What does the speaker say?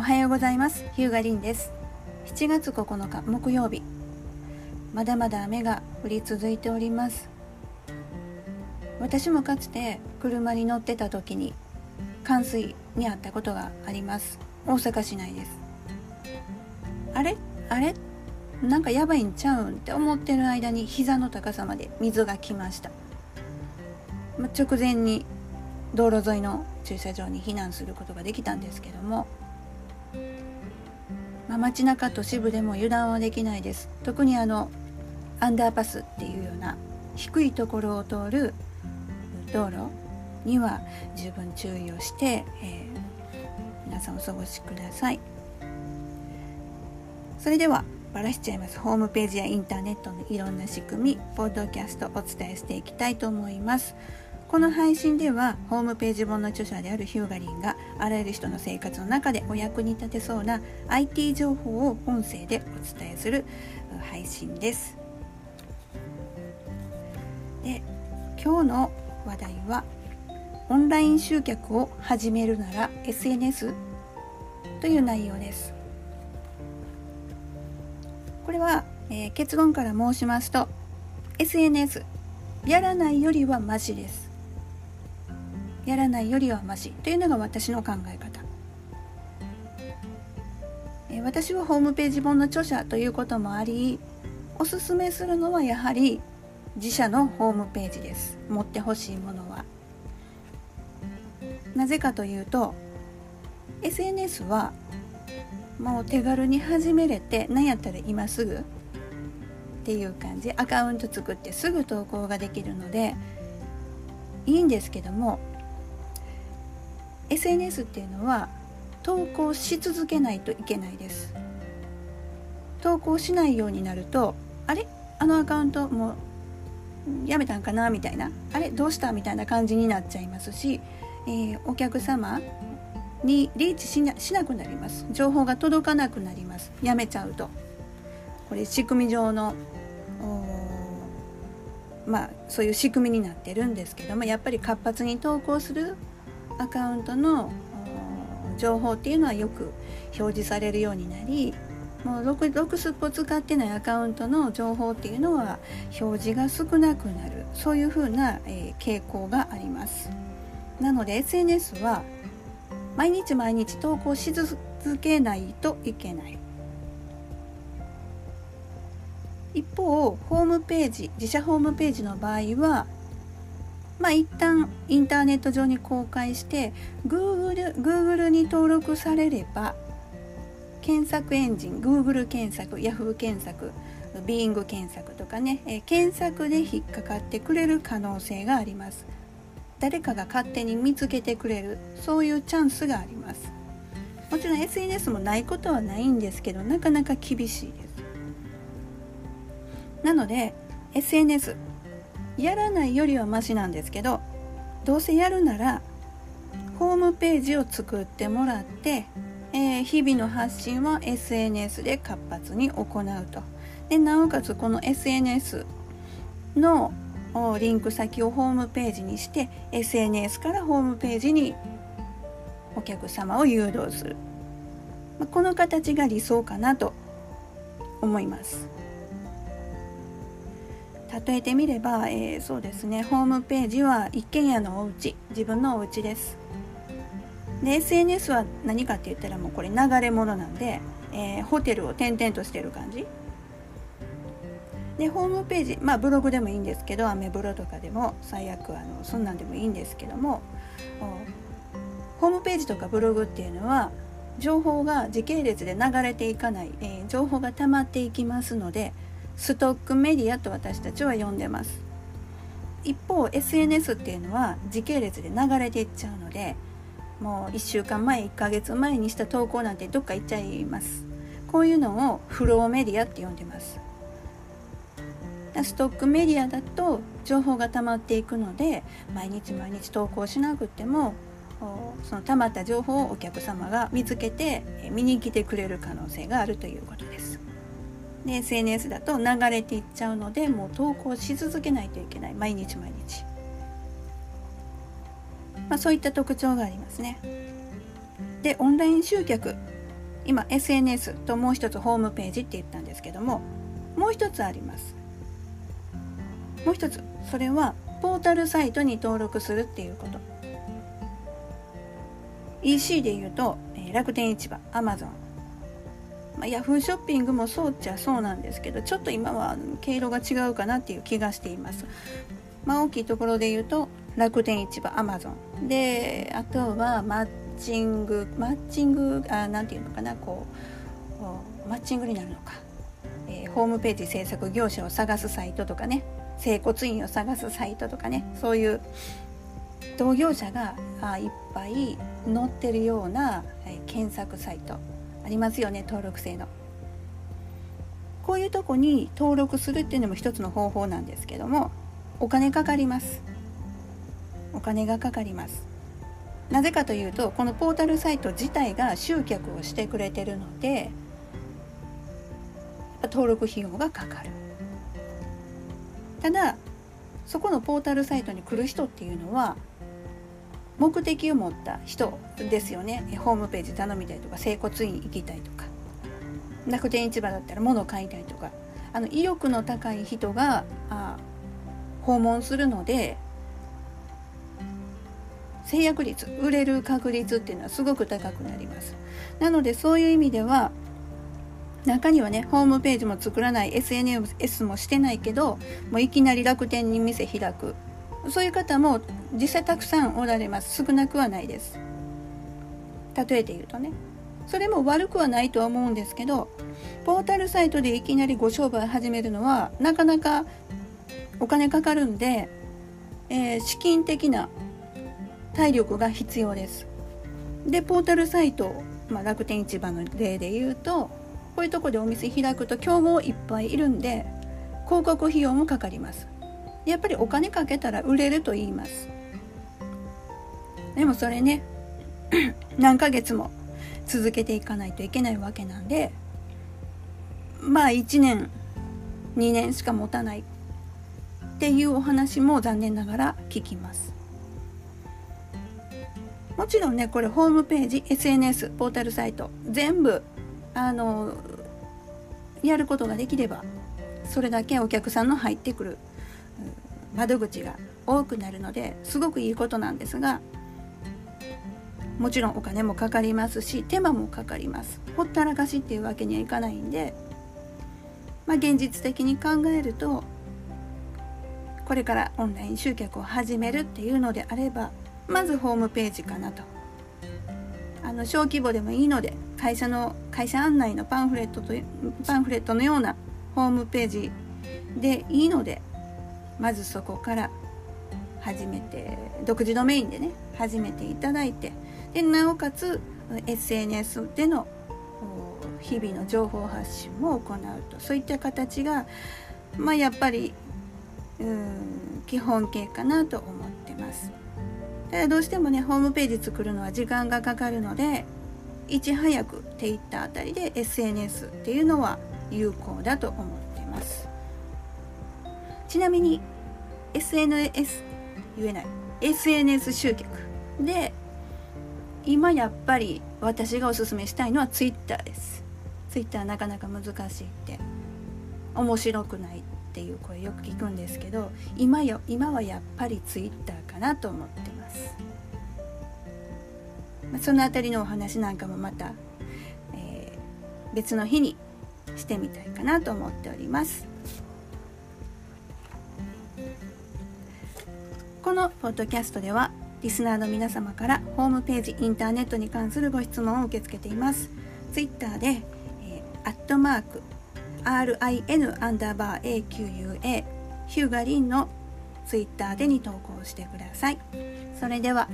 おはようございます。ヒューガリンです。7月9日木曜日。まだまだ雨が降り続いております。私もかつて車に乗ってた時に冠水にあったことがあります。大阪市内です。あれ？あれ？なんかやばいんちゃうんって思ってる間に膝の高さまで水が来ました。直前に道路沿いの駐車場に避難することができたんですけどもまあ、街中都市部でも油断はできないです。特にあのアンダーパスっていうような低いところを通る道路には十分注意をして、えー、皆さんお過ごしください。それではバラしちゃいます。ホームページやインターネットのいろんな仕組みポッドキャストお伝えしていきたいと思います。この配信ではホームページ本の著者であるヒューガリンがあらゆる人の生活の中でお役に立てそうな IT 情報を音声でお伝えする配信です。で今日の話題はオンライン集客を始めるなら SNS という内容です。これは、えー、結論から申しますと SNS やらないよりはマシです。やらないよりはマシというのが私の考え方。私はホームページ本の著者ということもありおすすめするのはやはり自社のホームページです。持ってほしいものは。なぜかというと SNS はもう手軽に始めれて何やったら今すぐっていう感じ。アカウント作ってすぐ投稿ができるのでいいんですけども SNS っていうのは投稿し続けないといけないです。投稿しないようになるとあれ？あのアカウントもうやめたんかな？みたいな？あれ？どうした？みたいな感じになっちゃいますし、えー、お客様にリーチしなしなくなります。情報が届かなくなります。やめちゃうと。これ仕組み上のまあそういう仕組みになってるんですけどもやっぱり活発に投稿するアカウントの情報っていうのはよく表示されるようになりもうロクロクスッポ使ってないアカウントの情報っていうのは表示が少なくなる。そういうふうな、傾向があります。なので SNS は毎日毎日投稿し続けないといけない。一方ホームページ自社ホームページの場合はまあ一旦インターネット上に公開して Google, Google に登録されれば検索エンジン Google 検索 Yahoo 検索 Bing 検索とかね、え検索で引っかかってくれる可能性があります。誰かが勝手に見つけてくれるそういうチャンスがあります。もちろん SNS もないことはないんですけどなかなか厳しいです。なので SNS やらないよりはマシなんですけどどうせやるならホームページを作ってもらって、えー、日々の発信は SNS で活発に行うとでなおかつこの SNS のリンク先をホームページにして SNS からホームページにお客様を誘導するこの形が理想かなと思います。例えてみれば、えー、そうですね。ホームページは一軒家のお家。自分のお家です。で SNS は何かって言ったらもうこれ流れ物なんで、えー、ホテルを転々としてる感じ。でホームページまあブログでもいいんですけどアメブロとかでも最悪あのそんなんでもいいんですけどもホームページとかブログっていうのは情報が時系列で流れていかない、えー、情報が溜まっていきますのでストックメディアと私たちは呼んでます。一方 SNS っていうのは時系列で流れていっちゃうのでもう1週間前1ヶ月前にした投稿なんてどっか行っちゃいます。こういうのをフローメディアって呼んでます。ストックメディアだと情報が溜まっていくので毎日毎日投稿しなくてもその溜まった情報をお客様が見つけて見に来てくれる可能性があるということ。で。SNS だと流れていっちゃうのでもう投稿し続けないといけない。毎日毎日、まあ、そういった特徴がありますね。でオンライン集客。今 SNS ともう一つホームページって言ったんですけどももう一つあります。もう一つ。それはポータルサイトに登録するっていうこと。EC で言うと、楽天市場 Amazon まあ、ヤフーショッピングもそうっちゃそうなんですけどちょっと今は経路が違うかなっていう気がしています。まあ、大きいところで言うと楽天市場アマゾンであとはマッチングマッチングあなんていうのかなこうマッチングになるのか、えー、ホームページ制作業者を探すサイトとかね整骨院を探すサイトとかねそういう同業者があいっぱい載ってるような、え、検索サイト。ありますよね登録制の。こういうとこに登録するっていうのも一つの方法なんですけどもお金かかります。お金がかかります。なぜかというとこのポータルサイト自体が集客をしてくれてるので登録費用がかかる。ただそこのポータルサイトに来る人っていうのは目的を持った人ですよね。ホームページ頼みたいとか整骨院行きたいとか。楽天市場だったら物買いたいとか。あの意欲の高い人があ訪問するので制約率売れる確率っていうのはすごく高くなります。なのでそういう意味では中にはねホームページも作らない SNS もしてないけどもういきなり楽天に店開く。そういう方も実際たくさんおられます。少なくはないです。例えて言うとね。それも悪くはないとは思うんですけどポータルサイトでいきなりご商売始めるのはなかなかお金かかるんで、えー、資金的な体力が必要です。でポータルサイト、まあ、楽天市場の例で言うとこういうとこでお店開くと競合いっぱいいるんで広告費用もかかります。やっぱりお金かけたら売れると言います。でもそれね 何ヶ月も続けていかないといけないわけなんでまあ1年2年しか持たないっていうお話も残念ながら聞きます。もちろんねこれホームページ SNS ポータルサイト全部あのやることができればそれだけお客さんの入ってくる窓口が多くなるのですごくいいことなんですがもちろんお金もかかりますし手間もかかります。ほったらかしっていうわけにはいかないんで、まあ、現実的に考えるとこれからオンライン集客を始めるっていうのであればまずホームページかなと。あの小規模でもいいので会社の会社案内のパンフレットとパンフレットのようなホームページでいいのでまずそこから始めて独自ドメインでね始めていただいてでなおかつ SNS での日々の情報発信も行うと。そういった形がまあやっぱりうん基本形かなと思ってます。ただどうしてもねホームページ作るのは時間がかかるのでいち早くっていったあたりで SNS っていうのは有効だと思ってます。ちなみに SNS 言えない。SNS 集客。で今やっぱり私がおすすめしたいのは Twitter です。Twitter なかなか難しいって。面白くないっていう声よく聞くんですけど今よ今はやっぱり Twitter かなと思ってます、その辺りのお話なんかもまた、えー、別の日にしてみたいかなと思っております。このポッドキャストではリスナーの皆様からホームページインターネットに関するご質問を受け付けています。ツイッターで、えー、アットマーク RIN アンダーバー AQUA ヒューガリンのツイッターでに投稿してください。それでは。